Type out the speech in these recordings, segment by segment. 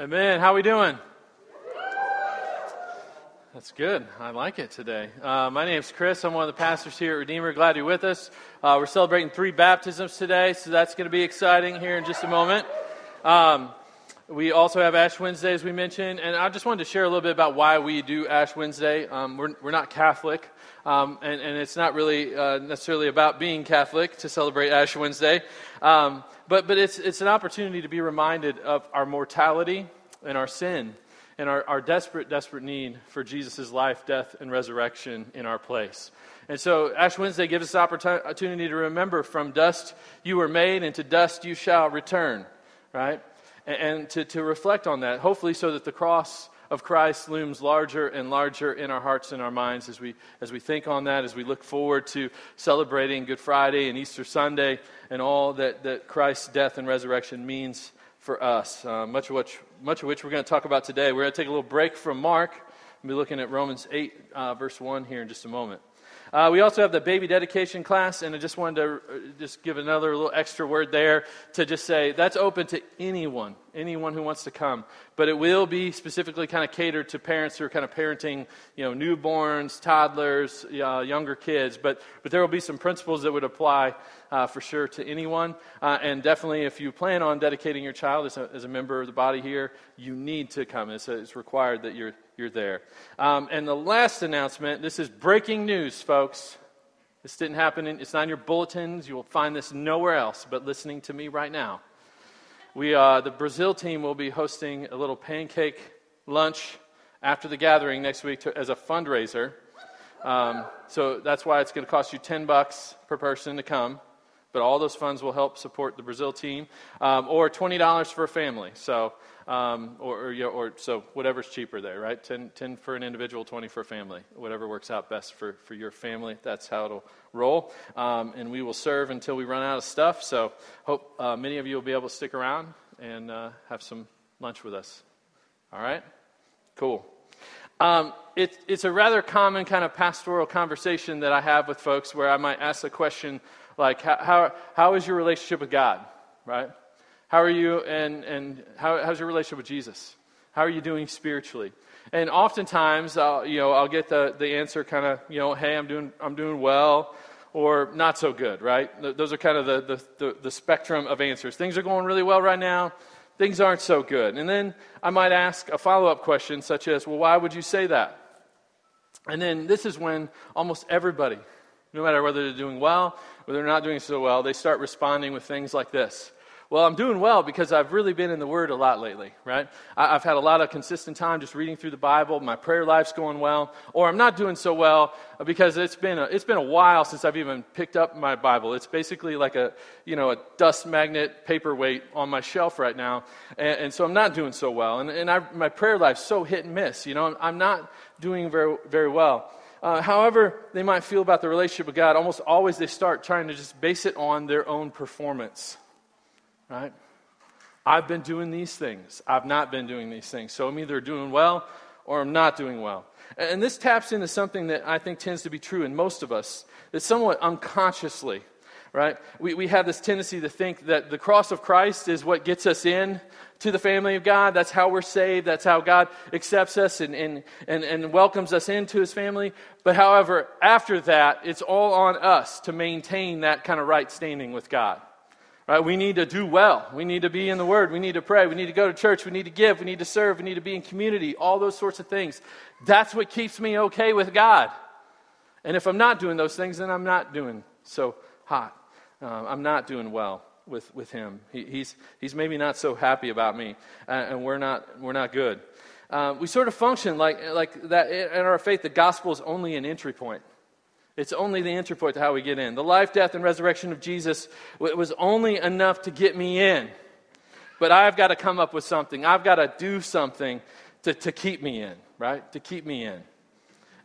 Amen. How we doing? That's good. I like it today. Uh, my name's Chris. I'm one of the pastors here at Redeemer. Glad you're with us. Uh, we're celebrating three baptisms today, so that's going to be exciting here in just a moment. Um, we also have Ash Wednesday, as we mentioned, and I just wanted to share a little bit about why we do Ash Wednesday. Um, we're, we're not Catholic, um, and, and, it's not really uh, necessarily about being Catholic to celebrate Ash Wednesday. Um, but, but it's, it's an opportunity to be reminded of our mortality and our sin and our, our desperate, desperate need for Jesus' life, death, and resurrection in our place. And so Ash Wednesday gives us opportunity to remember from dust you were made and to dust you shall return, right? And, to, to reflect on that, hopefully, so that the cross of Christ looms larger and larger in our hearts and our minds as we, as we think on that, as we look forward to celebrating Good Friday and Easter Sunday and all that, that Christ's death and resurrection means for us, uh, much, of which, much of which we're going to talk about today. We're going to take a little break from Mark and be looking at Romans 8, uh, verse 1 here in just a moment. Uh, we also have the baby dedication class, and I just wanted to uh, just give another little extra word there to just say that's open to anyone, anyone who wants to come. But it will be specifically kind of catered to parents who are kind of parenting, you know, newborns, toddlers, uh, younger kids. But but there will be some principles that would apply uh, for sure to anyone. Uh, and definitely, if you plan on dedicating your child as a, as a member of the body here, you need to come. It's, it's required that you're you're there. Um, and the last announcement this is breaking news, folks. This didn't happen, in, it's not in your bulletins. You will find this nowhere else but listening to me right now. We, uh, the Brazil team will be hosting a little pancake lunch after the gathering next week to, as a fundraiser. Um, so that's why it's going to cost you 10 bucks per person to come. But all those funds will help support the Brazil team, um, or $20 for a family. So um, or, or, or, so whatever's cheaper there, right? 10, 10, for an individual, 20 for a family. Whatever works out best for, for your family, that's how it'll roll. Um, and we will serve until we run out of stuff. So hope uh, many of you will be able to stick around and uh, have some lunch with us. All right? Cool. Um, it, it's a rather common kind of pastoral conversation that I have with folks where I might ask a question like, how, how, how is your relationship with God, right? How are you, and, and how, how's your relationship with Jesus? How are you doing spiritually? And oftentimes, I'll, you know, I'll get the, the answer kind of, you know, hey, I'm doing, I'm doing well, or not so good, right? Those are kind of the, the, the, the spectrum of answers. Things are going really well right now, things aren't so good. And then I might ask a follow up question, such as, well, why would you say that? And then this is when almost everybody, no matter whether they're doing well, whether they're not doing so well, they start responding with things like this well, I'm doing well because I've really been in the Word a lot lately, right? I've had a lot of consistent time just reading through the Bible. My prayer life's going well. Or I'm not doing so well because it's been a, it's been a while since I've even picked up my Bible. It's basically like a, you know, a dust magnet paperweight on my shelf right now. And, and so I'm not doing so well. And, and I, my prayer life's so hit and miss. You know, I'm not doing very, very well. Uh, however, they might feel about the relationship with God, almost always they start trying to just base it on their own performance right? I've been doing these things. I've not been doing these things. So I'm either doing well or I'm not doing well. And this taps into something that I think tends to be true in most of us, that somewhat unconsciously, right? We, we have this tendency to think that the cross of Christ is what gets us in to the family of God. That's how we're saved. That's how God accepts us and, and, and, and welcomes us into his family. But however, after that, it's all on us to maintain that kind of right standing with God. Right? We need to do well. We need to be in the Word. We need to pray. We need to go to church. We need to give. We need to serve. We need to be in community. All those sorts of things. That's what keeps me okay with God. And if I'm not doing those things, then I'm not doing so hot. Um, I'm not doing well with, with Him. He, he's, he's maybe not so happy about me, uh, and we're not, we're not good. Um, we sort of function like, like that in our faith, the gospel is only an entry point. It's only the entry point to how we get in. The life, death, and resurrection of Jesus was only enough to get me in. But I've got to come up with something. I've got to do something to, to keep me in, right? To keep me in.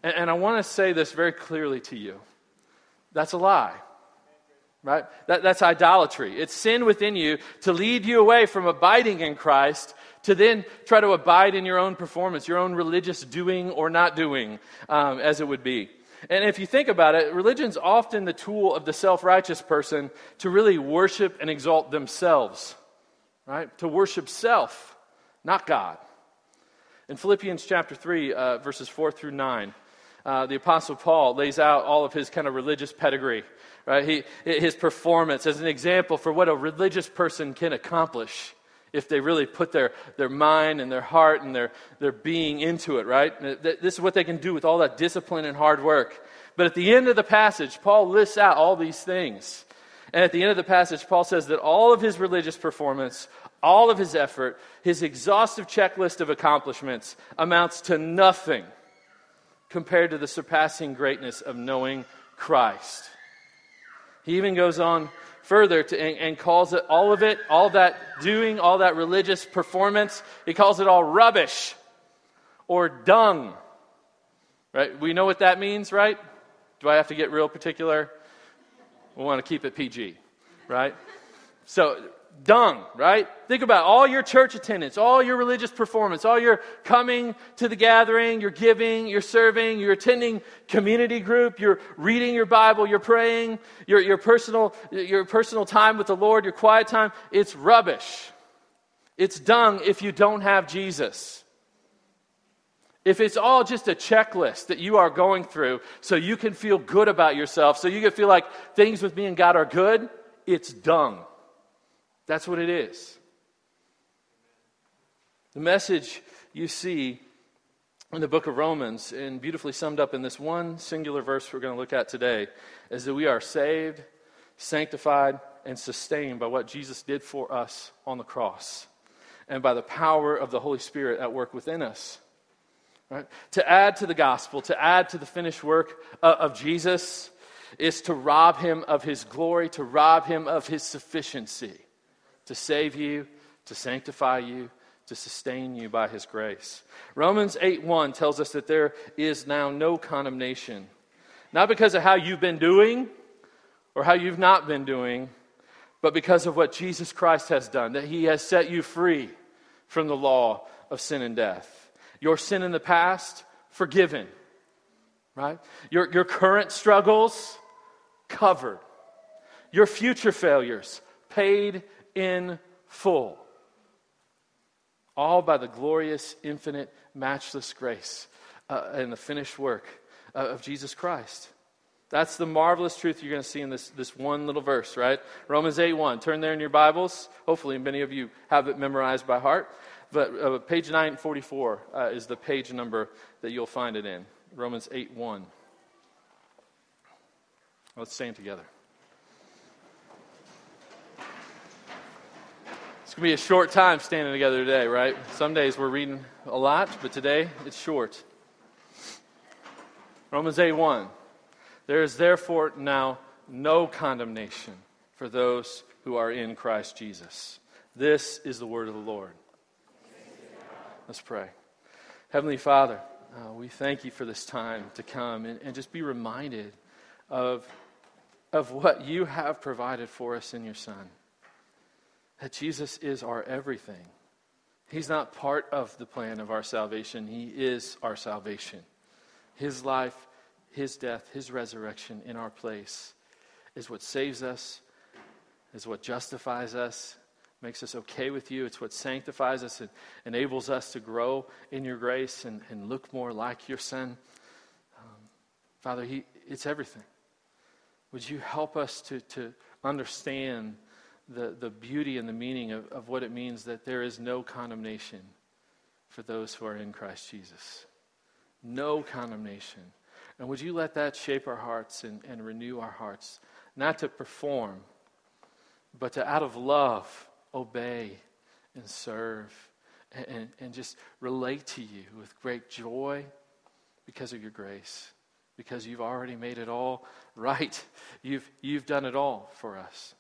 And, and I want to say this very clearly to you that's a lie right? That, that's idolatry. It's sin within you to lead you away from abiding in Christ to then try to abide in your own performance, your own religious doing or not doing, um, as it would be. And if you think about it, religion's often the tool of the self righteous person to really worship and exalt themselves, right? To worship self, not God. In Philippians chapter 3, uh, verses 4 through 9, uh, the Apostle Paul lays out all of his kind of religious pedigree, right? He, his performance as an example for what a religious person can accomplish if they really put their, their mind and their heart and their, their being into it, right? This is what they can do with all that discipline and hard work. But at the end of the passage, Paul lists out all these things. And at the end of the passage, Paul says that all of his religious performance, all of his effort, his exhaustive checklist of accomplishments amounts to nothing compared to the surpassing greatness of knowing Christ. He even goes on further to, and, and, calls it all of it, all that doing, all that religious performance, he calls it all rubbish or dung. Right? We know what that means, right? Do I have to get real particular? We want to keep it PG, right? So, dung, right? Think about all your church attendance, all your religious performance, all your coming to the gathering, your giving, your serving, you're attending community group, you're reading your Bible, you're praying, your, your, personal, your personal time with the Lord, your quiet time. It's rubbish. It's dung if you don't have Jesus. If it's all just a checklist that you are going through so you can feel good about yourself, so you can feel like things with me and God are good, it's dung. That's what it is. The message you see in the book of Romans, and beautifully summed up in this one singular verse we're going to look at today, is that we are saved, sanctified, and sustained by what Jesus did for us on the cross and by the power of the Holy Spirit at work within us. Right? To add to the gospel, to add to the finished work of, of Jesus, is to rob him of his glory, to rob him of his sufficiency, to save you, to sanctify you, to sustain you by his grace. Romans 8 1 tells us that there is now no condemnation, not because of how you've been doing or how you've not been doing, but because of what Jesus Christ has done, that he has set you free from the law of sin and death. Your sin in the past, forgiven. Right? Your, your current struggles, covered. Your future failures, paid in full. All by the glorious, infinite, matchless grace uh, and the finished work uh, of Jesus Christ. That's the marvelous truth you're going to see in this, this one little verse, right? Romans 8 1. Turn there in your Bibles. Hopefully, many of you have it memorized by heart. But uh, page 944 uh, is the page number that you'll find it in. Romans 8 1. Let's stand together. It's going to be a short time standing together today, right? Some days we're reading a lot, but today it's short. Romans 8 1. There is therefore now no condemnation for those who are in Christ Jesus. This is the word of the Lord. Let's pray. Heavenly Father, uh, we thank you for this time to come and, and just be reminded of, of what you have provided for us in your Son. That Jesus is our everything. He's not part of the plan of our salvation, He is our salvation. His life, His death, His resurrection in our place is what saves us, is what justifies us, makes us okay with you. It's what sanctifies us and enables us to grow in your grace and, and look more like your Son. Um, Father, he, it's everything. Would you help us to, to understand the, the beauty and the meaning of, of what it means that there is no condemnation for those who are in Christ Jesus? No condemnation. And would you let that shape our hearts and, and renew our hearts, not to perform, but to, out of love, obey and serve and, and, and just relate to you with great joy because of your grace, because you've already made it all right. You've, you've done it all for us.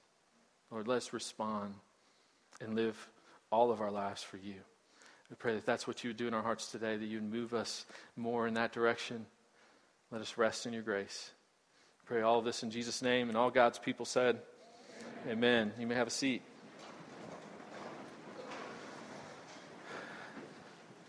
Lord, let's respond and live all of our lives for you. We pray that that's what you would do in our hearts today, that you would move us more in that direction. Let us rest in your grace. pray all this in Jesus' name, and all God's people said, Amen. Amen. You may have a seat.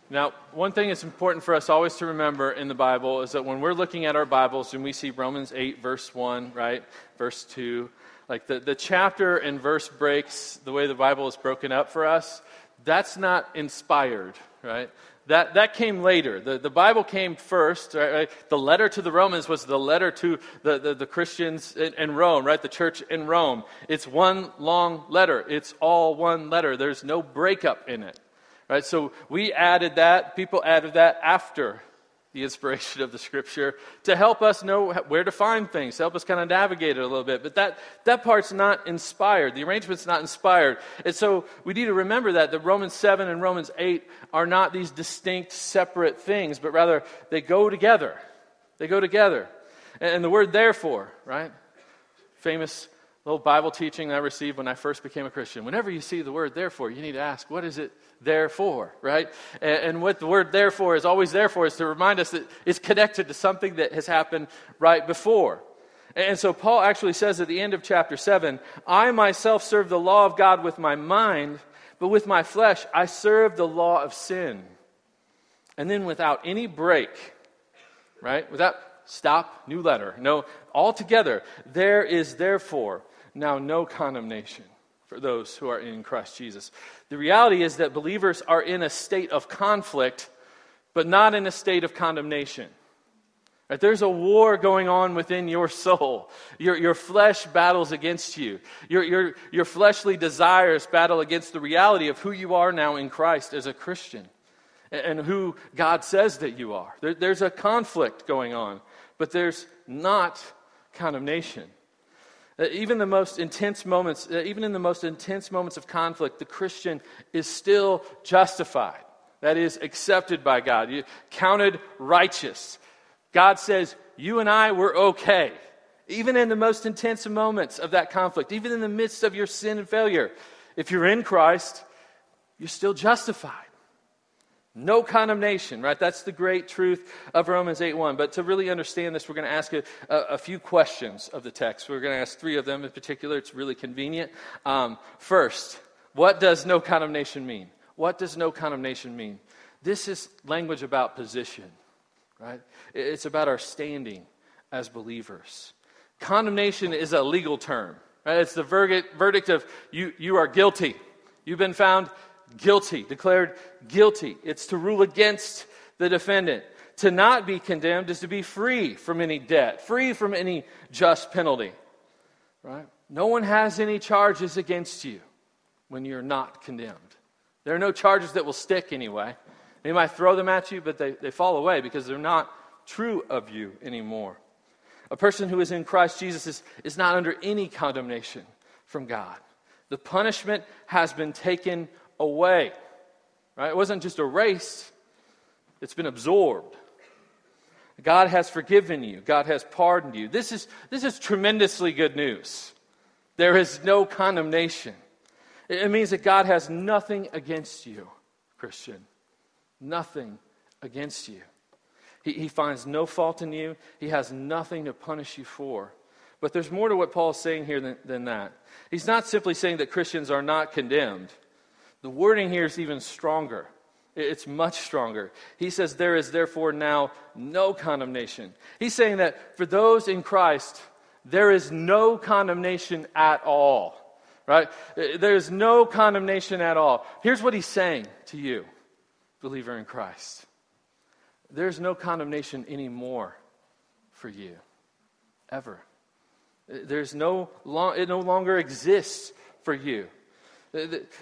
Now, one thing that's important for us always to remember in the Bible is that when we're looking at our Bibles and we see Romans 8, verse 1, right, verse 2, like the, the chapter and verse breaks, the way the Bible is broken up for us, that's not inspired, right? That, that came later. The, the Bible came first. Right, right? The letter to the Romans was the letter to the, the, the Christians in, in, Rome, right? The church in Rome. It's one long letter. It's all one letter. There's no breakup in it. Right? So we added that, people added that after the inspiration of the scripture to help us know where to find things, to help us kind of navigate it a little bit. But that, that part's not inspired. The arrangement's not inspired. And so we need to remember that the Romans 7 and Romans 8 are not these distinct, separate things, but rather they go together. They go together. And, and the word therefore, right? Famous little Bible teaching I received when I first became a Christian. Whenever you see the word therefore, you need to ask, what is it therefore, right? And, and what the word therefore is always there for is to remind us that it's connected to something that has happened right before. And so Paul actually says at the end of chapter 7 I myself serve the law of God with my mind, but with my flesh I serve the law of sin. And then without any break, right? Without stop, new letter. No, altogether, there is therefore now no condemnation for those who are in Christ Jesus. The reality is that believers are in a state of conflict, but not in a state of condemnation. Right? There's a war going on within your soul. Your, your flesh battles against you. Your, your, your fleshly desires battle against the reality of who you are now in Christ as a Christian and, and who God says that you are. There, there's a conflict going on, but there's not condemnation. Uh, even the most intense moments, uh, even in the most intense moments of conflict, the Christian is still justified. That is, accepted by God. You counted righteous. God says, You and I were okay. Even in the most intense moments of that conflict, even in the midst of your sin and failure, if you're in Christ, you're still justified. No condemnation, right? That's the great truth of Romans 8 1. But to really understand this, we're going to ask a, a, a few questions of the text. We're going to ask three of them in particular. It's really convenient. Um, first, what does no condemnation mean? What does no condemnation mean? This is language about position, right? It's about our standing as believers. Condemnation is a legal term, right? It's the verdict, verdict of you, you are guilty. You've been found guilty, declared guilty. It's to rule against the defendant. To not be condemned is to be free from any debt, free from any just penalty. Right? No one has any charges against you when you're not condemned. There are no charges that will stick anyway. They might throw them at you, but they, they fall away because they're not true of you anymore. A person who is in Christ Jesus is, is not under any condemnation from God. The punishment has been taken away. Right? It wasn't just erased, it's been absorbed. God has forgiven you. God has pardoned you. This is, this is tremendously good news. There is no condemnation. It means that God has nothing against you, Christian. Nothing against you. He, he finds no fault in you, He has nothing to punish you for. But there's more to what Paul's saying here than, than that. He's not simply saying that Christians are not condemned. The wording here is even stronger. It's much stronger. He says, There is therefore now no condemnation. He's saying that for those in Christ, there is no condemnation at all. Right? There's no condemnation at all. Here's what he's saying to you, believer in Christ there's no condemnation anymore for you, ever. There's no long, it no longer exists for you.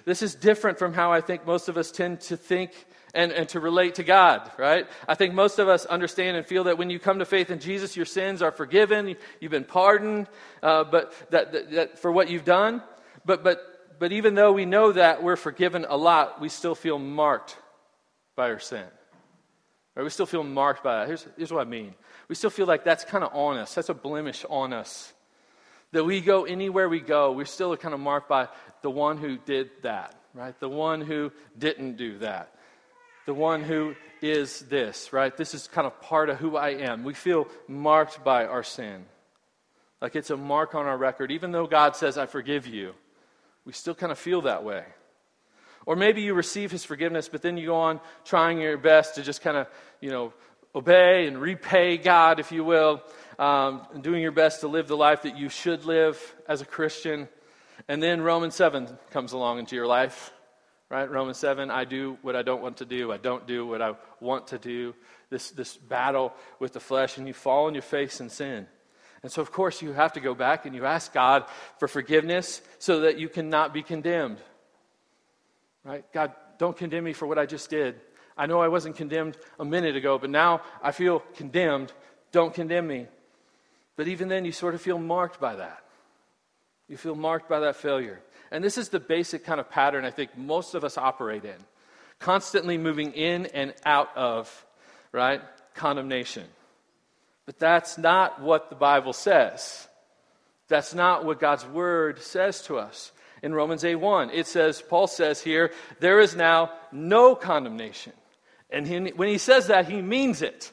This is different from how I think most of us tend to think and, and to relate to God, right? I think most of us understand and feel that when you come to faith in Jesus, your sins are forgiven, you've been pardoned, uh, but that, that, that for what you've done. But, but, but even though we know that we're forgiven a lot, we still feel marked by our sin. Right? We still feel marked by that. Here's, here's what I mean. We still feel like that's kind of on us. That's a blemish on us. That we go anywhere we go, we're still kind of marked by the one who did that, right? The one who didn't do that. The one who is this, right? This is kind of part of who I am. We feel marked by our sin. Like it's a mark on our record. Even though God says, I forgive you, we still kind of feel that way. Or maybe you receive his forgiveness, but then you go on trying your best to just kind of, you know, obey and repay God, if you will, um, doing your best to live the life that you should live as a Christian. And then Romans 7 comes along into your life, right? Romans 7, I do what I don't want to do. I don't do what I want to do. This, this battle with the flesh, and you fall on your face in sin. And so, of course, you have to go back and you ask God for forgiveness so that you cannot be condemned. Right? God, don't condemn me for what I just did. I know I wasn't condemned a minute ago, but now I feel condemned. Don't condemn me. But even then, you sort of feel marked by that. You feel marked by that failure. And this is the basic kind of pattern I think most of us operate in constantly moving in and out of, right? Condemnation. But that's not what the Bible says. That's not what God's word says to us. In Romans 8 1, it says, Paul says here, there is now no condemnation. And he, when he says that, he means it.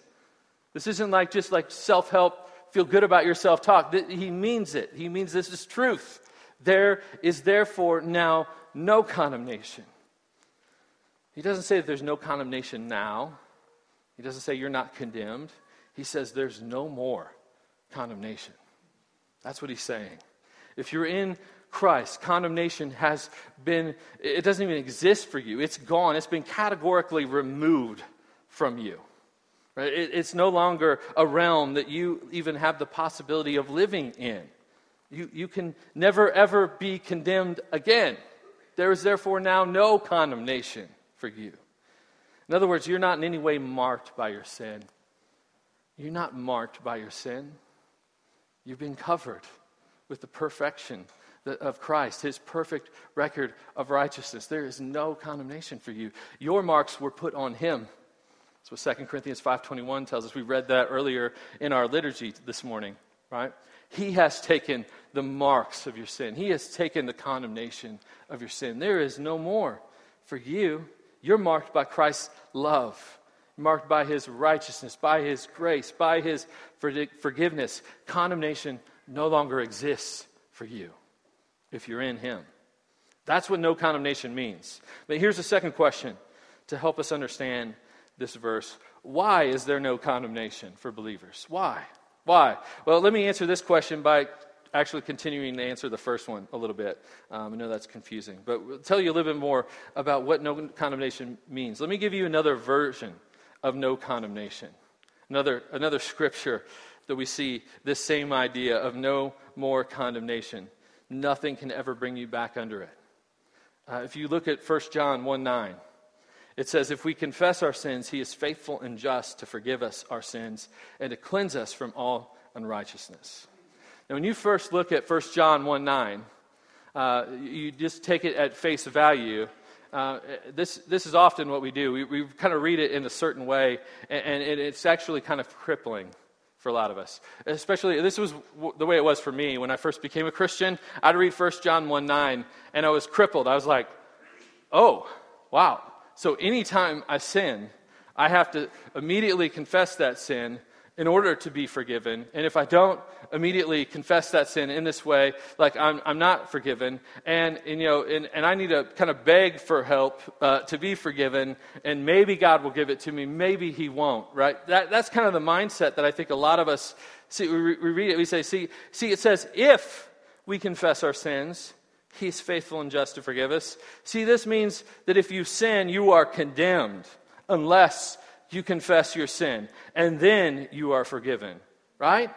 This isn't like just like self help, feel good about yourself talk. He means it. He means this is truth. There is therefore now no condemnation. He doesn't say that there's no condemnation now. He doesn't say you're not condemned. He says there's no more condemnation. That's what he's saying. If you're in Christ, condemnation has been, it doesn't even exist for you. It's gone. It's been categorically removed from you. Right? It, it's no longer a realm that you even have the possibility of living in. You, you can never, ever be condemned again. There is therefore now no condemnation for you. In other words, you're not in any way marked by your sin. You're not marked by your sin. You've been covered with the perfection of Christ, his perfect record of righteousness. There is no condemnation for you. Your marks were put on him. What 2 Corinthians 5.21 tells us. We read that earlier in our liturgy this morning, right? He has taken the marks of your sin. He has taken the condemnation of your sin. There is no more for you. You're marked by Christ's love, marked by his righteousness, by his grace, by his forgiveness. Condemnation no longer exists for you if you're in Him. That's what no condemnation means. But here's the second question to help us understand this verse Why is there no condemnation for believers? Why? Why? Well, let me answer this question by actually continuing to answer the first one a little bit. Um, I know that's confusing, but we'll tell you a little bit more about what no condemnation means. Let me give you another version of no condemnation, another, another scripture that we see this same idea of no more condemnation nothing can ever bring you back under it. Uh, if you look at 1 John 1 9, it says, If we confess our sins, he is faithful and just to forgive us our sins and to cleanse us from all unrighteousness. Now, when you first look at 1 John 1 9, uh, you just take it at face value. Uh, this, this is often what we do. We, we kind of read it in a certain way, and, and it's actually kind of crippling for a lot of us. Especially, this was the way it was for me when I first became a Christian. I'd read 1 John 1 9, and I was crippled. I was like, oh, wow. So anytime I sin, I have to immediately confess that sin in order to be forgiven. And if I don't immediately confess that sin in this way, like I'm, I'm not forgiven, and, and you know, and, and I need to kind of beg for help uh, to be forgiven, and maybe God will give it to me, maybe He won't, right? That, that's kind of the mindset that I think a lot of us see. We, we read it, we say, see, see, it says, if we confess our sins, He's faithful and just to forgive us. See, this means that if you sin, you are condemned unless you confess your sin, and then you are forgiven. Right?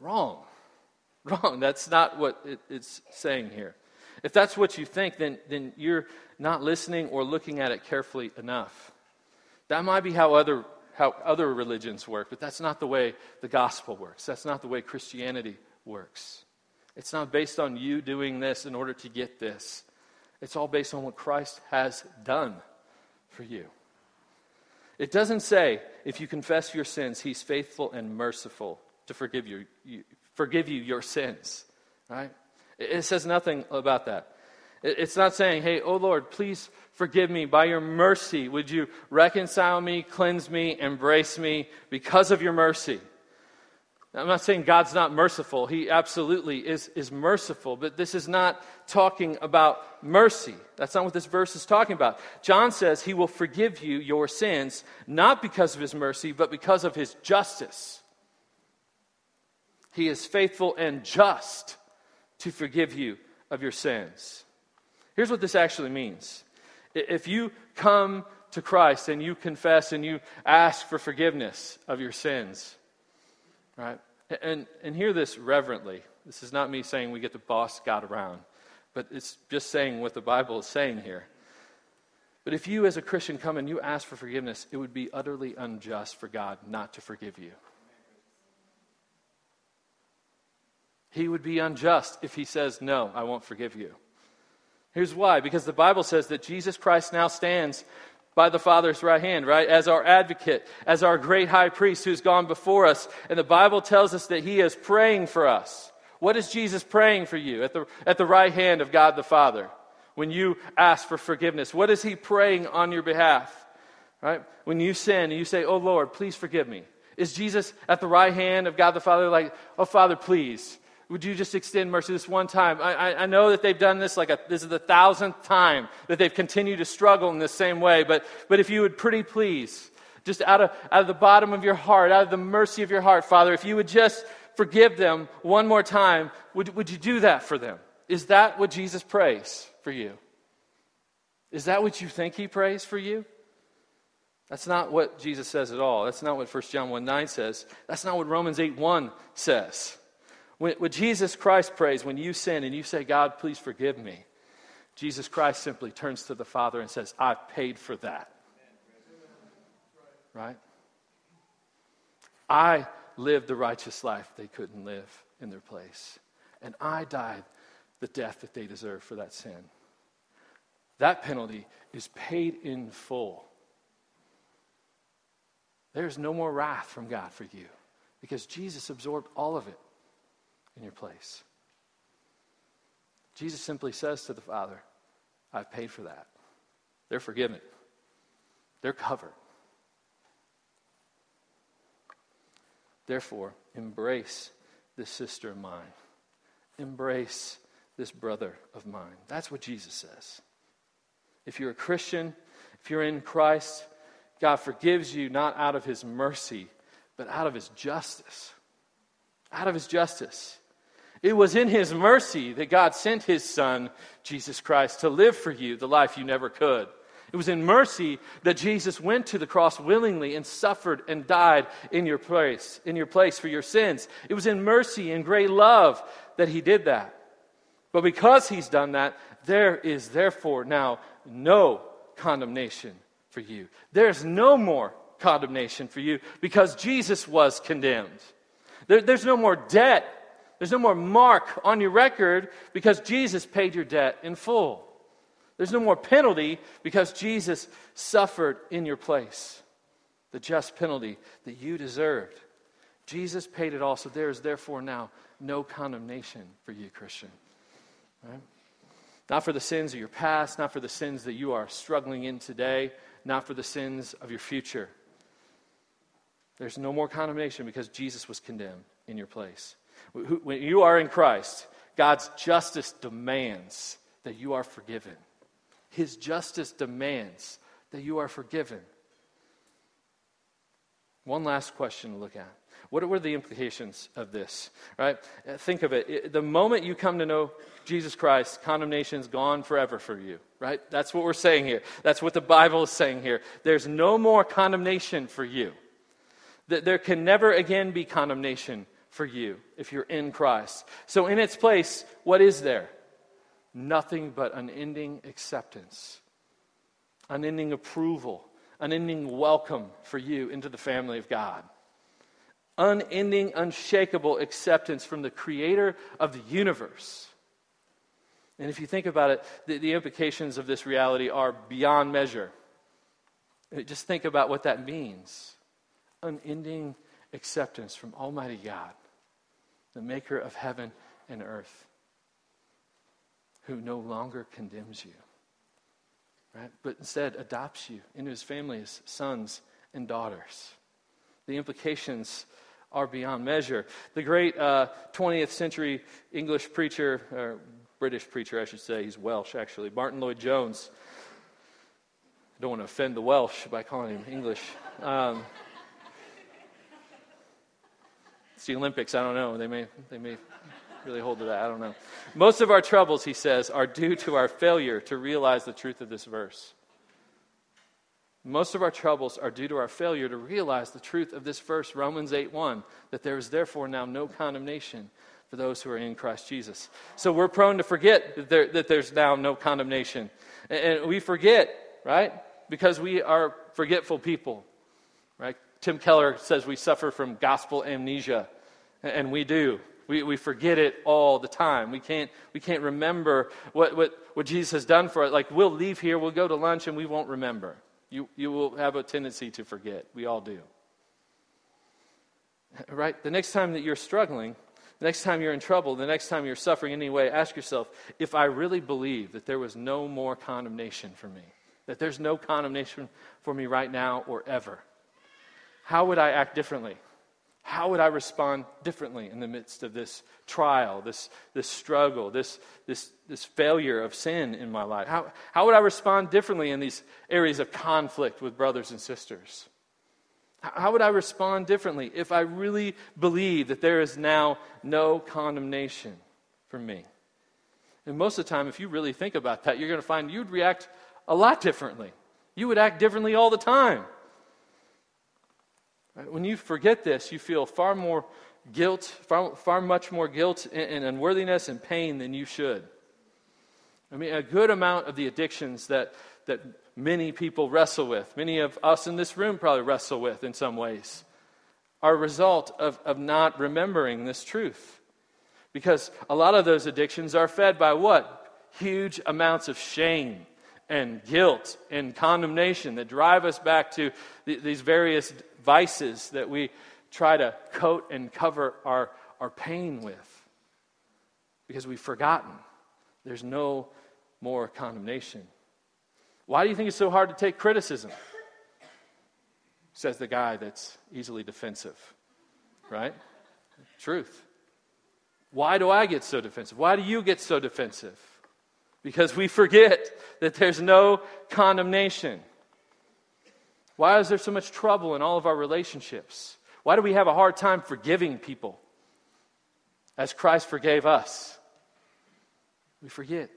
Wrong. Wrong. That's not what it, it's saying here. If that's what you think, then, then you're not listening or looking at it carefully enough. That might be how other, how other religions work, but that's not the way the gospel works. That's not the way Christianity works. It's not based on you doing this in order to get this. It's all based on what Christ has done for you. It doesn't say, if you confess your sins, he's faithful and merciful to forgive you, you forgive you your sins. Right? It, says nothing about that. It, it's not saying, hey, oh Lord, please forgive me. By your mercy, would you reconcile me, cleanse me, embrace me because of your mercy? I'm not saying God's not merciful. He absolutely is, is merciful, but this is not talking about mercy. That's not what this verse is talking about. John says he will forgive you your sins, not because of his mercy, but because of his justice. He is faithful and just to forgive you of your sins. Here's what this actually means If you come to Christ and you confess and you ask for forgiveness of your sins, right? And, and hear this reverently. This is not me saying we get to boss God around, but it's just saying what the Bible is saying here. But if you, as a Christian, come and you ask for forgiveness, it would be utterly unjust for God not to forgive you. He would be unjust if he says, No, I won't forgive you. Here's why because the Bible says that Jesus Christ now stands by the Father's right hand, right? As our advocate, as our great high priest who's gone before us. And the Bible tells us that he is praying for us. What is Jesus praying for you at the, at the right hand of God the Father when you ask for forgiveness? What is he praying on your behalf? Right? When you sin and you say, Oh Lord, please forgive me. Is Jesus at the right hand of God the Father like, Oh Father, please, would you just extend mercy this one time? I, I, know that they've done this like a, this is the thousandth time that they've continued to struggle in the same way, but, but if you would pretty please, just out of, out of the bottom of your heart, out of the mercy of your heart, Father, if you would just forgive them one more time, would, would you do that for them? Is that what Jesus prays for you? Is that what you think he prays for you? That's not what Jesus says at all. That's not what 1 John 1 9 says. That's not what Romans 8 1 says. When, when Jesus Christ prays, when you sin and you say, God, please forgive me, Jesus Christ simply turns to the Father and says, I've paid for that. Right? I lived the righteous life they couldn't live in their place. And I died the death that they deserve for that sin. That penalty is paid in full. There's no more wrath from God for you because Jesus absorbed all of it in your place. Jesus simply says to the Father, I've paid for that. They're forgiven, they're covered. Therefore, embrace this sister of mine. Embrace this brother of mine. That's what Jesus says. If you're a Christian, if you're in Christ, God forgives you not out of his mercy, but out of his justice. Out of his justice. It was in His mercy that God sent His Son, Jesus Christ, to live for you the life you never could. It was in mercy that Jesus went to the cross willingly and suffered and died in your place, in your place for your sins. It was in mercy and great love that He did that. But because He's done that, there is therefore now no condemnation for you. There's no more condemnation for you because Jesus was condemned. There, there's no more debt there's no more mark on your record because Jesus paid your debt in full. There's no more penalty because Jesus suffered in your place the just penalty that you deserved. Jesus paid it all, so there is therefore now no condemnation for you, Christian. Right? Not for the sins of your past, not for the sins that you are struggling in today, not for the sins of your future. There's no more condemnation because Jesus was condemned in your place. When you are in Christ, God's justice demands that you are forgiven. His justice demands that you are forgiven. One last question to look at. What were the implications of this? Right? Uh, think of it. The moment you come to know Jesus Christ, condemnation is gone forever for you. Right? That's what we're saying here. That's what the Bible is saying here. There's no more condemnation for you. There can never again be condemnation for you if you're in Christ. So, in its place, what is there? Nothing but unending acceptance, unending approval, unending welcome for you into the family of God. Unending, unshakable acceptance from the creator of the universe. And if you think about it, the, the implications of this reality are beyond measure. Just think about what that means unending acceptance from Almighty God the maker of heaven and earth, who no longer condemns you, right? But instead adopts you into his family as sons and daughters. The implications are beyond measure. The great uh, 20th century English preacher, or British preacher, I should say, he's Welsh actually, Martyn Lloyd-Jones. I don't want to offend the Welsh by calling him English. Um, the Olympics. I don't know. They may, they may really hold to that. I don't know. Most of our troubles, he says, are due to our failure to realize the truth of this verse. Most of our troubles are due to our failure to realize the truth of this verse, Romans 8 1, that there is therefore now no condemnation for those who are in Christ Jesus. So we're prone to forget that, there, that there's now no condemnation. And, and we forget, right? Because we are forgetful people, right? Tim Keller says we suffer from gospel amnesia, and we do. We, we forget it all the time. We can't, we can't remember what, what, what Jesus has done for us. Like, we'll leave here, we'll go to lunch, and we won't remember. You, you will have a tendency to forget. We all do. Right? The next time that you're struggling, the next time you're in trouble, the next time you're suffering anyway, ask yourself if I really believe that there was no more condemnation for me, that there's no condemnation for me right now or ever, how would I act differently? How would I respond differently in the midst of this trial, this, this struggle, this, this, this failure of sin in my life? How, how would I respond differently in these areas of conflict with brothers and sisters? How would I respond differently if I really believe that there is now no condemnation for me? And most of the time, if you really think about that, you're going to find you'd react a lot differently. You would act differently all the time. Uh, when you forget this, you feel far more guilt, far, far much more guilt and, and unworthiness and pain than you should. I mean, a good amount of the addictions that, that many people wrestle with, many of us in this room probably wrestle with in some ways, are a result of, of not remembering this truth. Because a lot of those addictions are fed by what? Huge amounts of shame and guilt and condemnation that drive us back to th- these various vices that we try to coat and cover our, our pain with because we've forgotten there's no more condemnation. Why do you think it's so hard to take criticism? Says the guy that's easily defensive, right? Truth. Why do I get so defensive? Why do you get so defensive? Because we forget that there's no condemnation. Why is there so much trouble in all of our relationships? Why do we have a hard time forgiving people as Christ forgave us? We forget.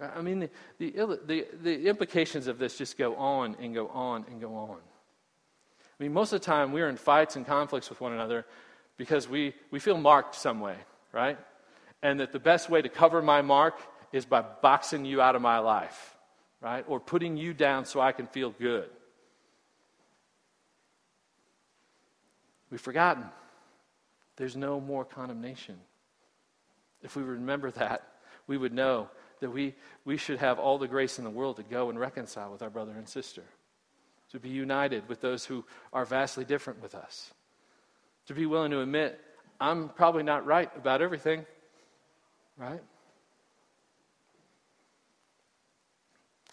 I mean, the, the, the, the, implications of this just go on and go on and go on. I mean, most of the time we're in fights and conflicts with one another because we, we feel marked some way, right? And that the best way to cover my mark is by boxing you out of my life, right? Or putting you down so I can feel good. We've forgotten. There's no more condemnation. If we remember that, we would know that we, we should have all the grace in the world to go and reconcile with our brother and sister, to be united with those who are vastly different with us, to be willing to admit, I'm probably not right about everything, right?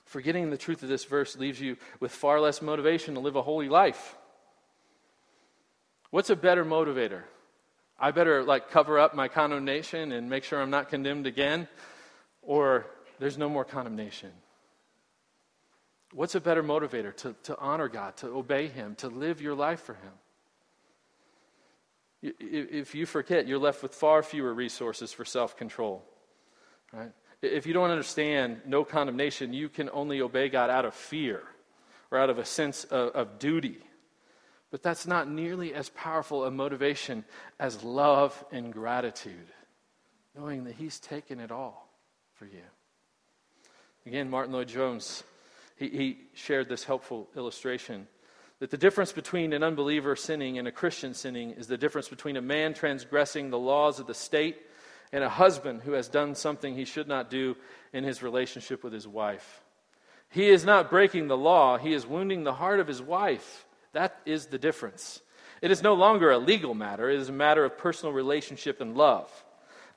Forgetting the truth of this verse leaves you with far less motivation to live a holy life. What's a better motivator? I better like cover up my condemnation and make sure I'm not condemned again, or there's no more condemnation. What's a better motivator? To, to honor God, to obey Him, to live your life for Him. If you forget, you're left with far fewer resources for self control. Right? If you don't understand no condemnation, you can only obey God out of fear or out of a sense of, of duty. But that's not nearly as powerful a motivation as love and gratitude, knowing that He's taken it all for you. Again, Martyn Lloyd-Jones, he, he shared this helpful illustration that the difference between an unbeliever sinning and a Christian sinning is the difference between a man transgressing the laws of the state and a husband who has done something he should not do in his relationship with his wife. He is not breaking the law, he is wounding the heart of his wife. That is the difference. It is no longer a legal matter, it is a matter of personal relationship and love.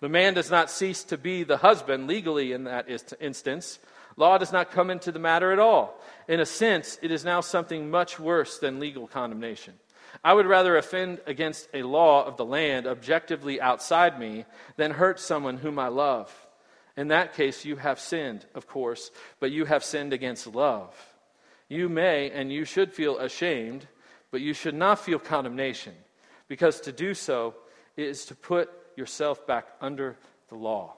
The man does not cease to be the husband legally in that instance. Law does not come into the matter at all. In a sense, it is now something much worse than legal condemnation. I would rather offend against a law of the land objectively outside me than hurt someone whom I love. In that case, you have sinned, of course, but you have sinned against love. You may and you should feel ashamed, but you should not feel condemnation, because to do so is to put yourself back under the law.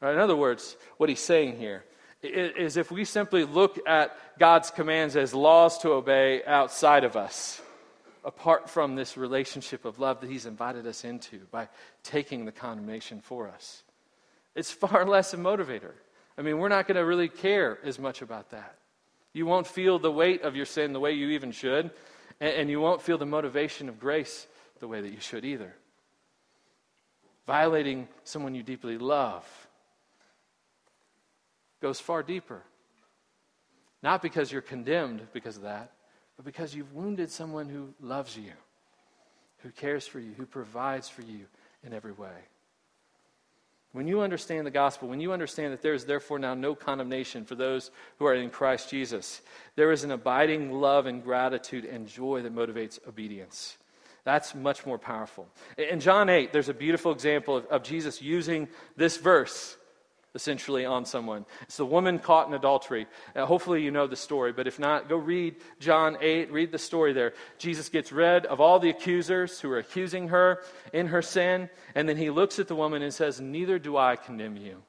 Right, in other words, what he's saying here is if we simply look at God's commands as laws to obey outside of us, apart from this relationship of love that He's invited us into by taking the condemnation for us. It's far less a motivator. I mean, we're not going to really care as much about that. You won't feel the weight of your sin the way you even should, and, you won't feel the motivation of grace the way that you should either. Violating someone you deeply love goes far deeper. Not because you're condemned because of that, but because you've wounded someone who loves you, who cares for you, who provides for you in every way. When you understand the gospel, when you understand that there is therefore now no condemnation for those who are in Christ Jesus, there is an abiding love and gratitude and joy that motivates obedience. That's much more powerful. In John 8, there's a beautiful example of, of Jesus using this verse essentially on someone. It's the woman caught in adultery. Uh, hopefully, you know the story, but if not, go read John 8, read the story there. Jesus gets rid of all the accusers who are accusing her in her sin, and then he looks at the woman and says, Neither do I condemn you.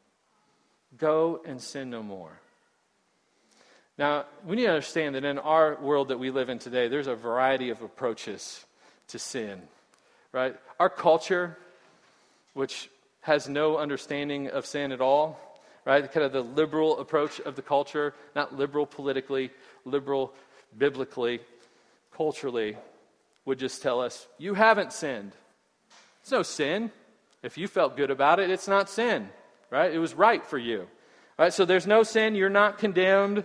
Go and sin no more. Now, we need to understand that in our world that we live in today, there's a variety of approaches to sin, right? Our culture, which has no understanding of sin at all, right? Kind of the liberal approach of the culture, not liberal politically, liberal biblically, culturally, would just tell us, you haven't sinned. It's no sin. If you felt good about it, it's not sin, right? It was right for you. Right? So there's no sin. You're not condemned.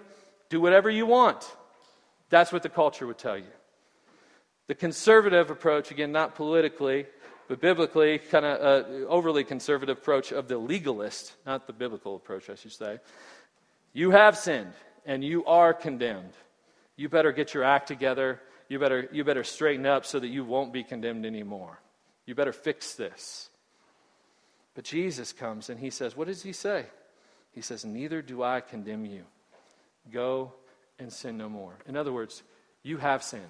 Do whatever you want. That's what the culture would tell you. The conservative approach, again, not politically, but biblically, kind of uh, overly conservative approach of the legalist, not the biblical approach, I should say. You have sinned and you are condemned. You better get your act together. You better, you better straighten up so that you won't be condemned anymore. You better fix this. But Jesus comes and he says, What does he say? He says, Neither do I condemn you. Go and sin no more. In other words, you have sinned.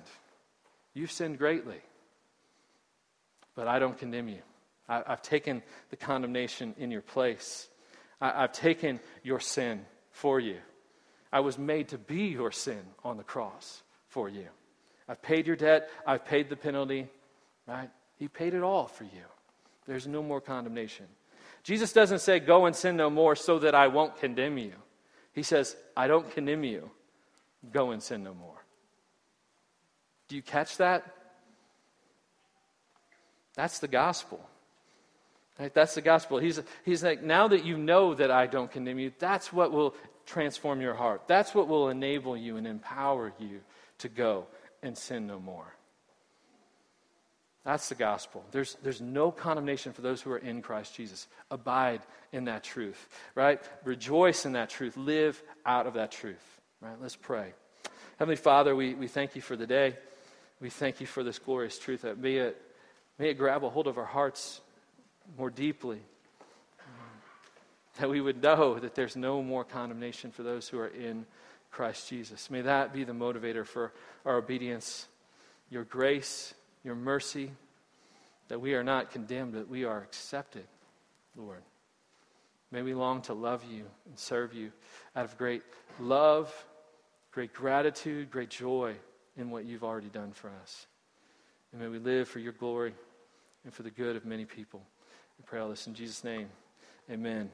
You've sinned greatly but I don't condemn you. I, have taken the condemnation in your place. I, I've taken your sin for you. I was made to be your sin on the cross for you. I've paid your debt. I've paid the penalty, right? He paid it all for you. There's no more condemnation. Jesus doesn't say, Go and sin no more so that I won't condemn you. He says, I don't condemn you. Go and sin no more. Do you catch that? That's the gospel. Right? That's the gospel. He's, he's like, now that you know that I don't condemn you, that's what will transform your heart. That's what will enable you and empower you to go and sin no more. That's the gospel. There's, there's no condemnation for those who are in Christ Jesus. Abide in that truth, right? Rejoice in that truth. Live out of that truth, right? Let's pray. Heavenly Father, we, we thank you for the day. We thank you for this glorious truth that be it May it grab a hold of our hearts more deeply. That we would know that there's no more condemnation for those who are in Christ Jesus. May that be the motivator for our obedience, your grace, your mercy, that we are not condemned, but we are accepted, Lord. May we long to love you and serve you out of great love, great gratitude, great joy in what you've already done for us. And may we live for your glory and for the good of many people. We pray all this in Jesus' name. Amen.